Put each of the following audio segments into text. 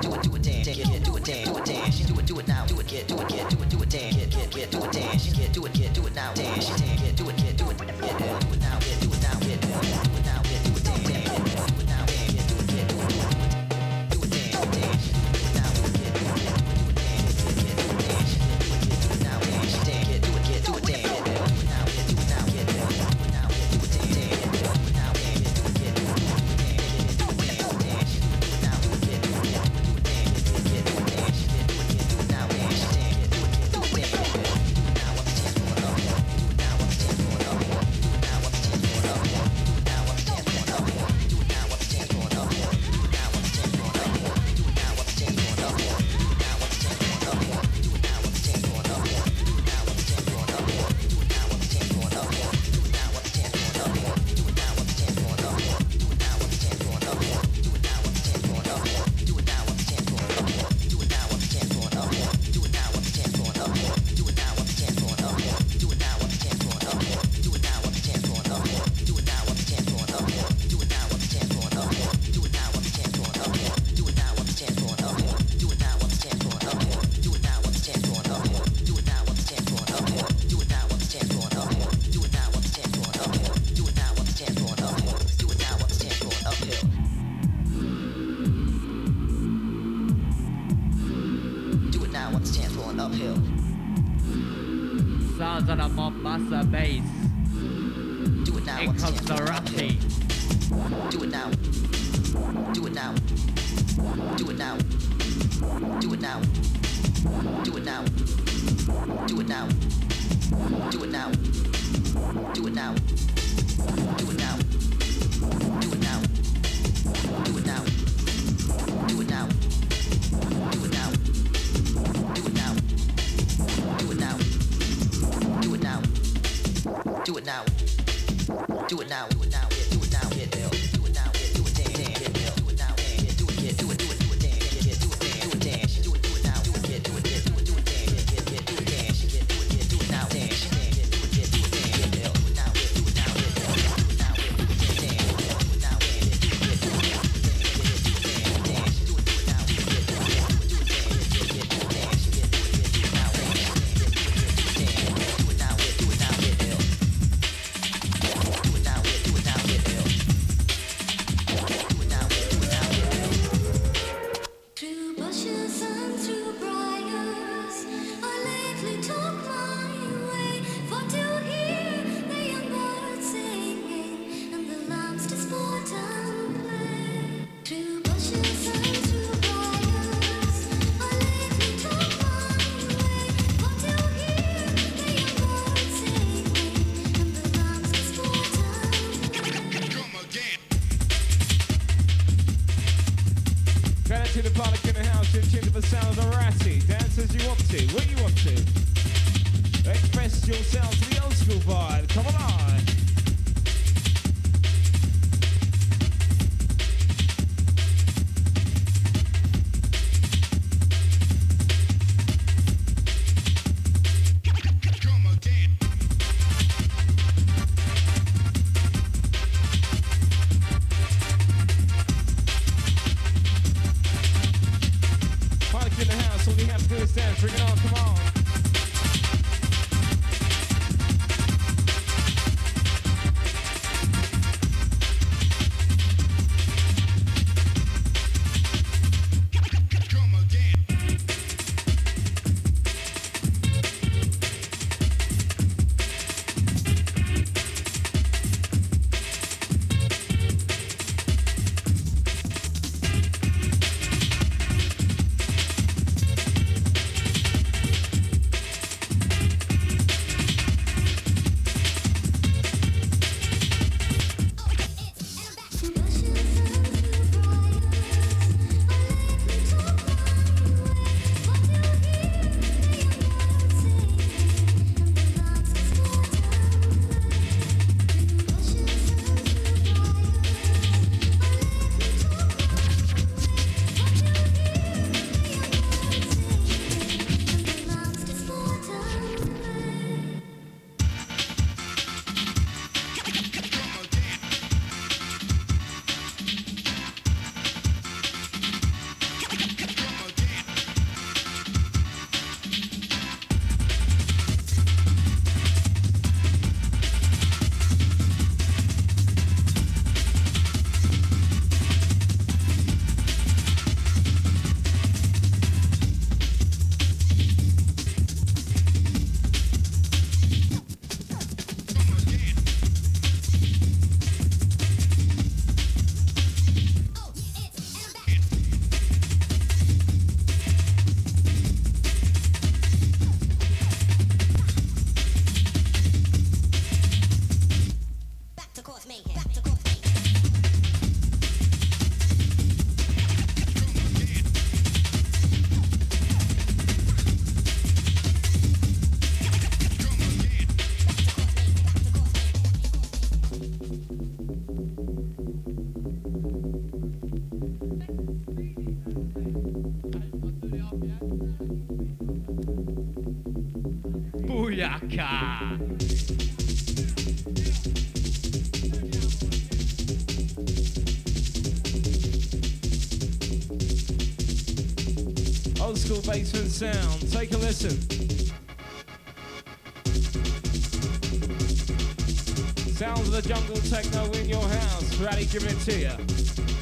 do it, do it. to the Pollock in the house, you're tuned for ratty. Dance as you want to, where you want to. Express yourself to the old school vibe, come on. sound. Take a listen. Sounds of the jungle techno in your house. Ready, giving it to you.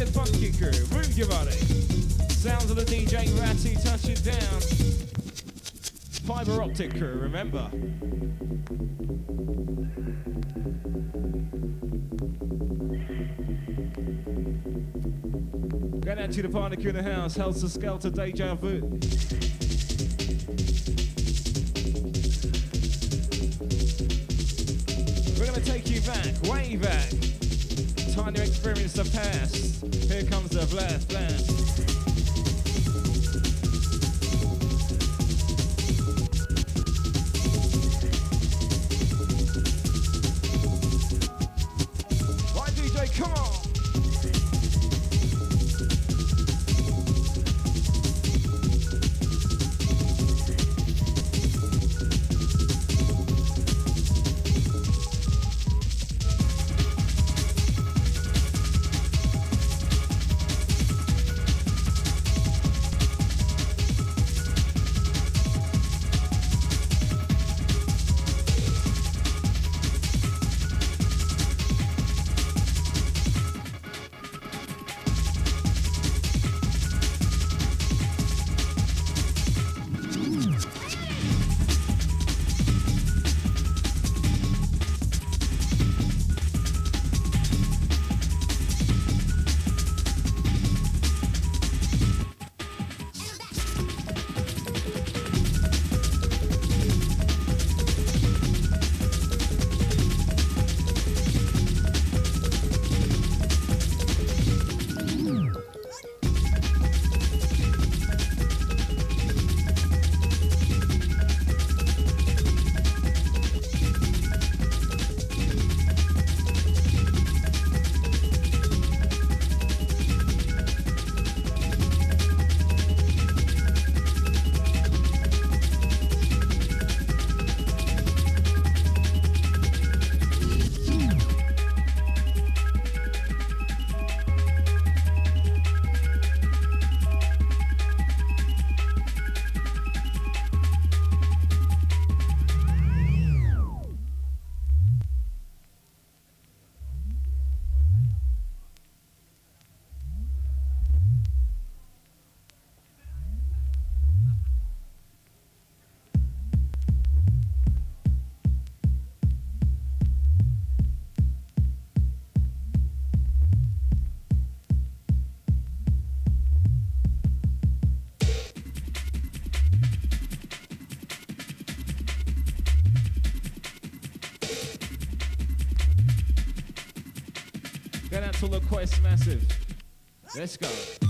Get funky crew. Move your body. Sounds of the DJ Ratty, touch it down. Fiber optic crew, remember. Going out to the party crew in the house, Helter Skelter Deja Vu. Experience the past. Here comes the blast, blast. Going out to Quest Massive. Let's go.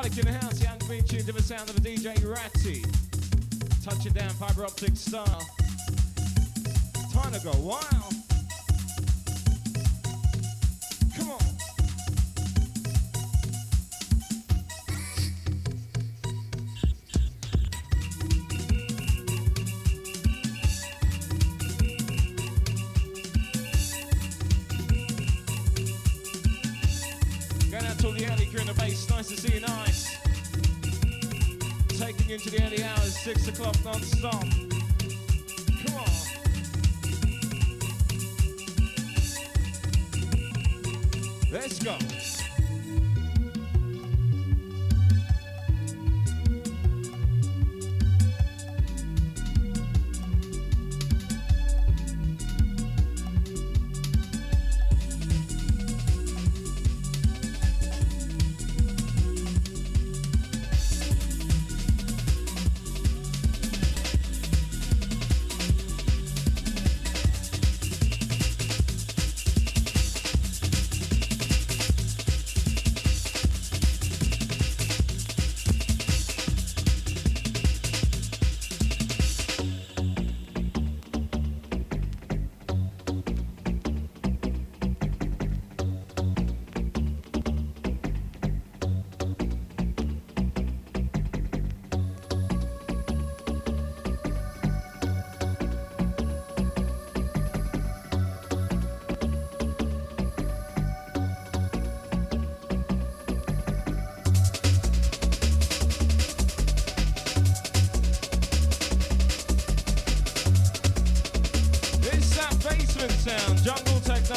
Party in the house, young being tuned to the sound of a DJ Ratty. Touching down fiber optic style. Time to go wild. Into the early hours, six o'clock non-stop.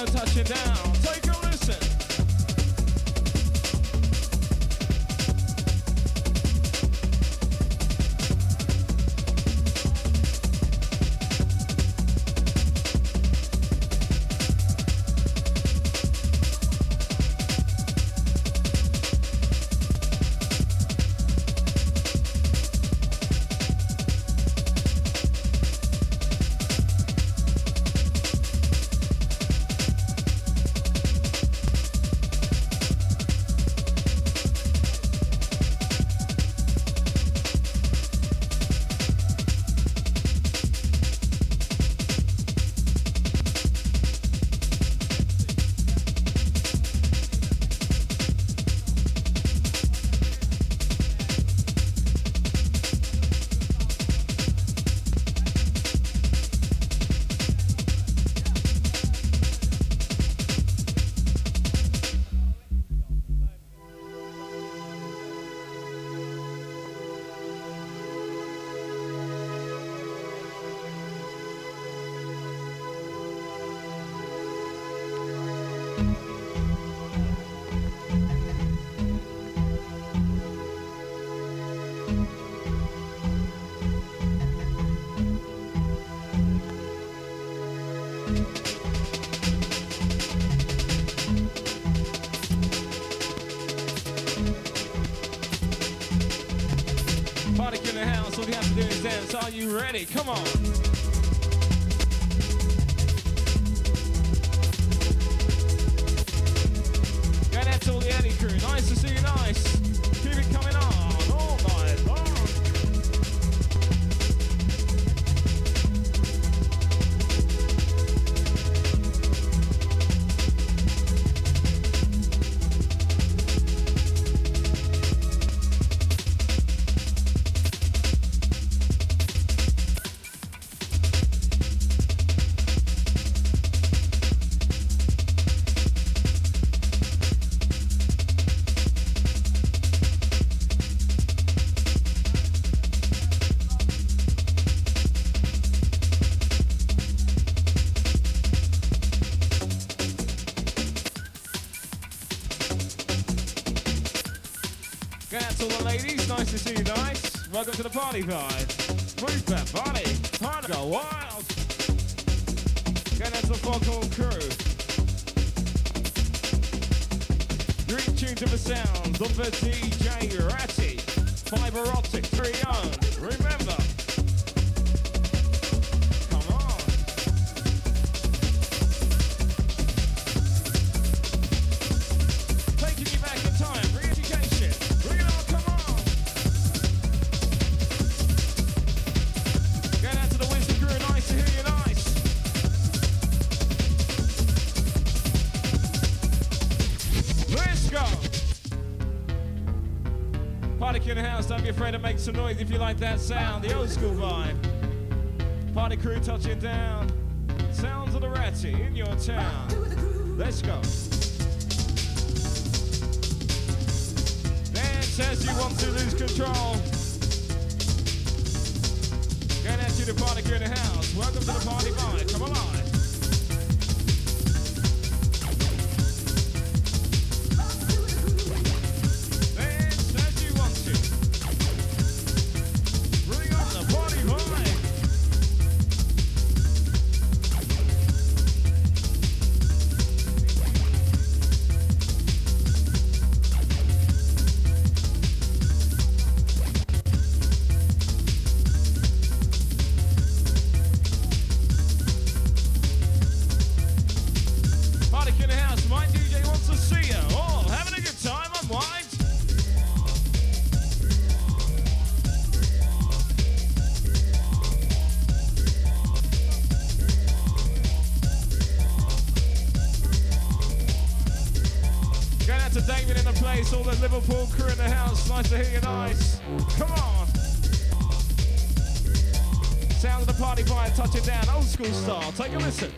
Touching down. Dance. Are you ready? Come on. Nice to see you, nice. Welcome to the party vibe. Move that body, time to go wild. Going out to the Foghorn crew. You're in tune to the sounds of the DJ Ratty. Fiber optic, three on. Remember. Party in the house, don't be afraid to make some noise if you like that sound, the old school vibe. Party crew touching down. Sounds of the Ratty in your town. Let's go. Dance as you want to lose control. Going out to the party crew in the house. Welcome to the party vibe. Come along. See. All having a good time. Unwind. Going out to in the place, all the Liverpool crew in the house. Nice to hear you, nice. Come on. Sound of the party vibe down, old school style. Take a listen.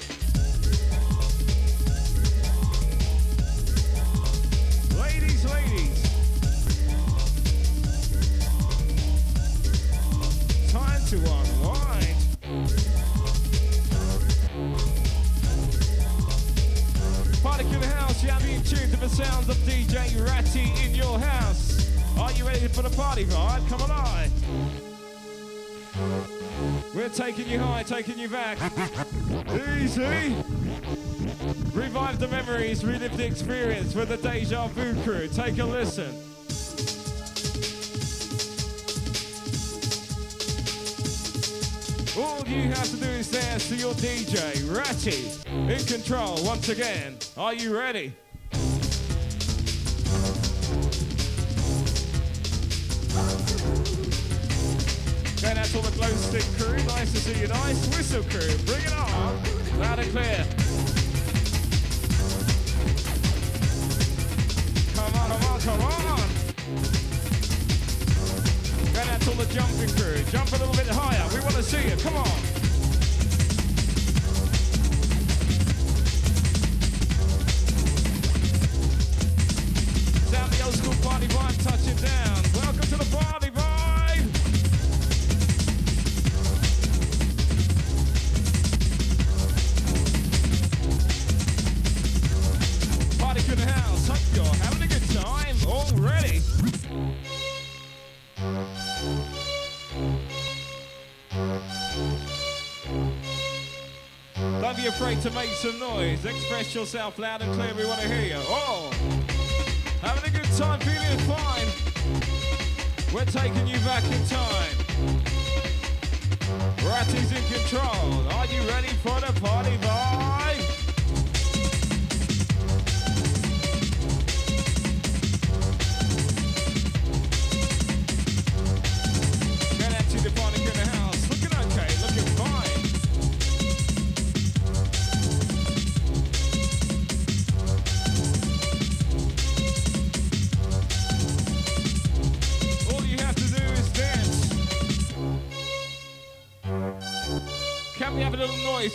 Taking you high, taking you back. Easy. Revive the memories, relive the experience with the Deja Vu crew. Take a listen. All you have to do is dance to your DJ, Ratty, in control once again. Are you ready? All the glow stick crew, nice to see you, nice. Whistle crew, bring it on. Loud and clear. Come on, come on, come on. Going out to all the jumping crew. Jump a little bit higher. We want to see you. Come on. Don't be afraid to make some noise. Express yourself loud and clear. We want to hear you. Oh, having a good time, feeling fine. We're taking you back in time. Ratty's in control. Are you ready for the party vibe?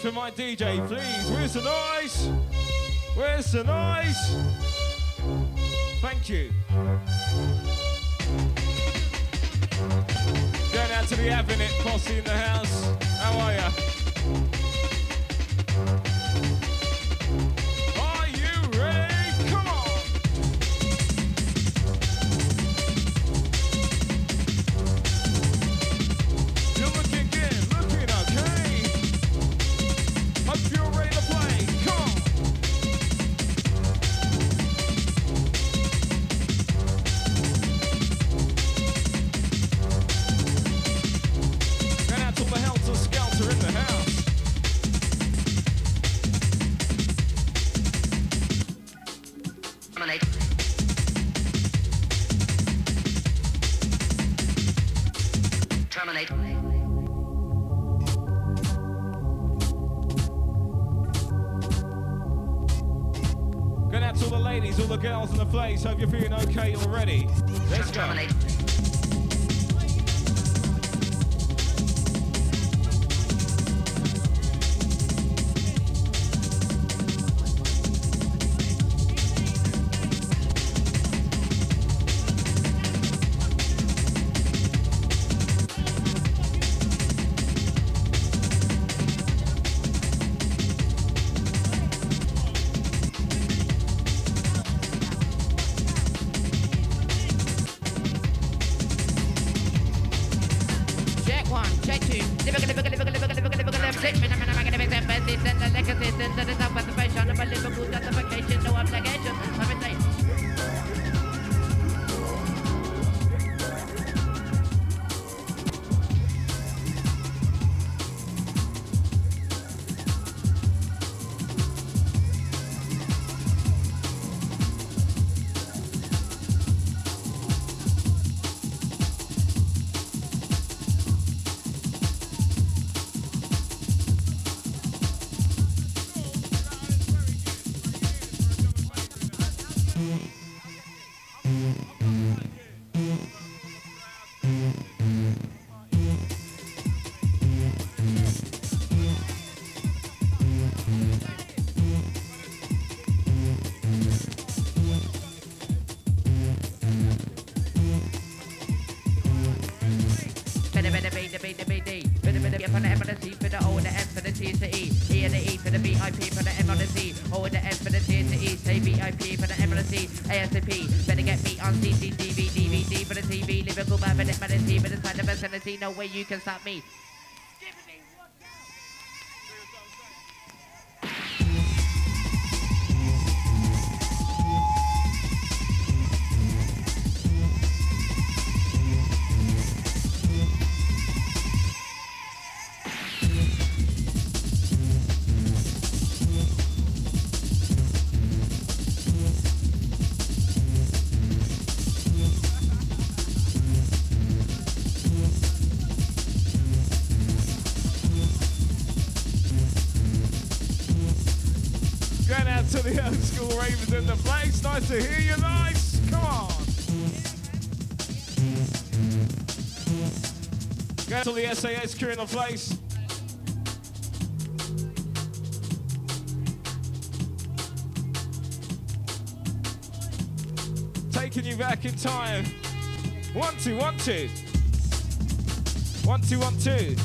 noise for my DJ, uh-huh. please. Where's the noise? Where's the noise? Thank you. Going out to the Avenue, posse in the house. Mm-hmm. see no way you can stop me. to the old school Ravens in the place. Nice to hear you, nice. Come on. Go to the SAS crew in the place. Taking you back in time. One, two, one, two. One, two, one, two.